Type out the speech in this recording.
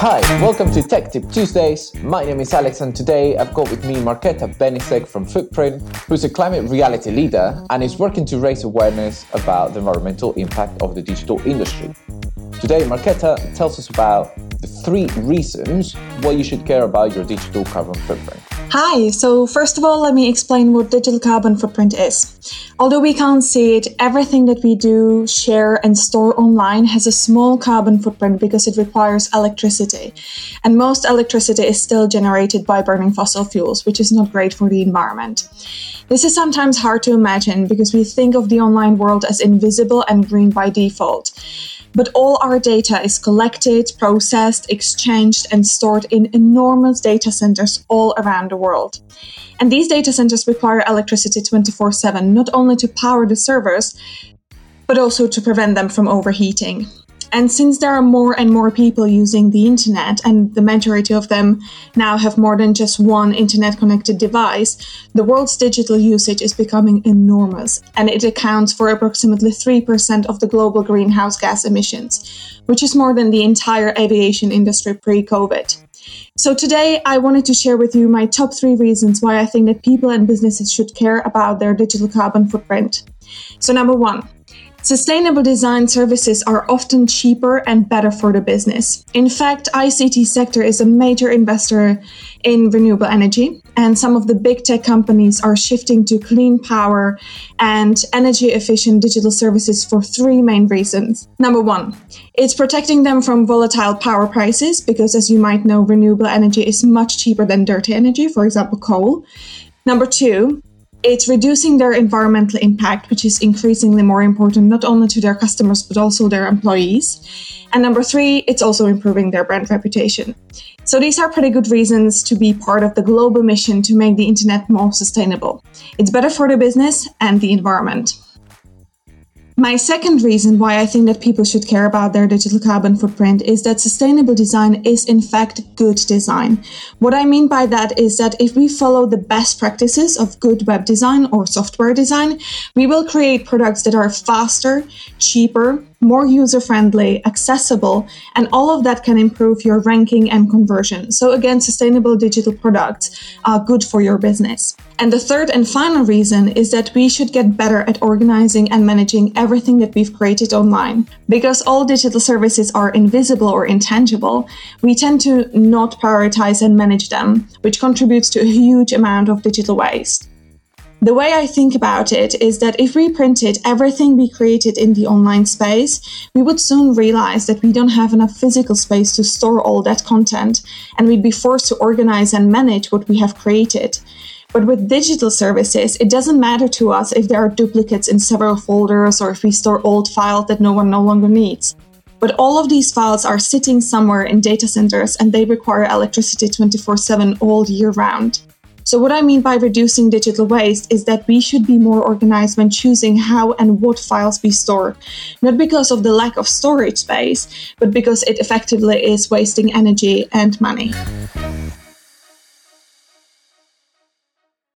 Hi, welcome to Tech Tip Tuesdays. My name is Alex, and today I've got with me Marketa Benisek from Footprint, who's a climate reality leader and is working to raise awareness about the environmental impact of the digital industry. Today, Marketa tells us about the three reasons why you should care about your digital carbon footprint. Hi, so first of all, let me explain what digital carbon footprint is. Although we can't see it, everything that we do, share, and store online has a small carbon footprint because it requires electricity. And most electricity is still generated by burning fossil fuels, which is not great for the environment. This is sometimes hard to imagine because we think of the online world as invisible and green by default. But all our data is collected, processed, exchanged, and stored in enormous data centers all around the world. And these data centers require electricity 24 7, not only to power the servers, but also to prevent them from overheating. And since there are more and more people using the internet, and the majority of them now have more than just one internet connected device, the world's digital usage is becoming enormous. And it accounts for approximately 3% of the global greenhouse gas emissions, which is more than the entire aviation industry pre COVID. So, today I wanted to share with you my top three reasons why I think that people and businesses should care about their digital carbon footprint. So, number one, Sustainable design services are often cheaper and better for the business. In fact, ICT sector is a major investor in renewable energy and some of the big tech companies are shifting to clean power and energy efficient digital services for three main reasons. Number 1, it's protecting them from volatile power prices because as you might know renewable energy is much cheaper than dirty energy, for example coal. Number 2, it's reducing their environmental impact, which is increasingly more important not only to their customers but also their employees. And number three, it's also improving their brand reputation. So these are pretty good reasons to be part of the global mission to make the internet more sustainable. It's better for the business and the environment. My second reason why I think that people should care about their digital carbon footprint is that sustainable design is in fact good design. What I mean by that is that if we follow the best practices of good web design or software design, we will create products that are faster, cheaper, more user friendly, accessible, and all of that can improve your ranking and conversion. So, again, sustainable digital products are good for your business. And the third and final reason is that we should get better at organizing and managing everything that we've created online. Because all digital services are invisible or intangible, we tend to not prioritize and manage them, which contributes to a huge amount of digital waste. The way I think about it is that if we printed everything we created in the online space, we would soon realize that we don't have enough physical space to store all that content, and we'd be forced to organize and manage what we have created. But with digital services, it doesn't matter to us if there are duplicates in several folders or if we store old files that no one no longer needs. But all of these files are sitting somewhere in data centers and they require electricity 24 7 all year round. So, what I mean by reducing digital waste is that we should be more organized when choosing how and what files we store, not because of the lack of storage space, but because it effectively is wasting energy and money.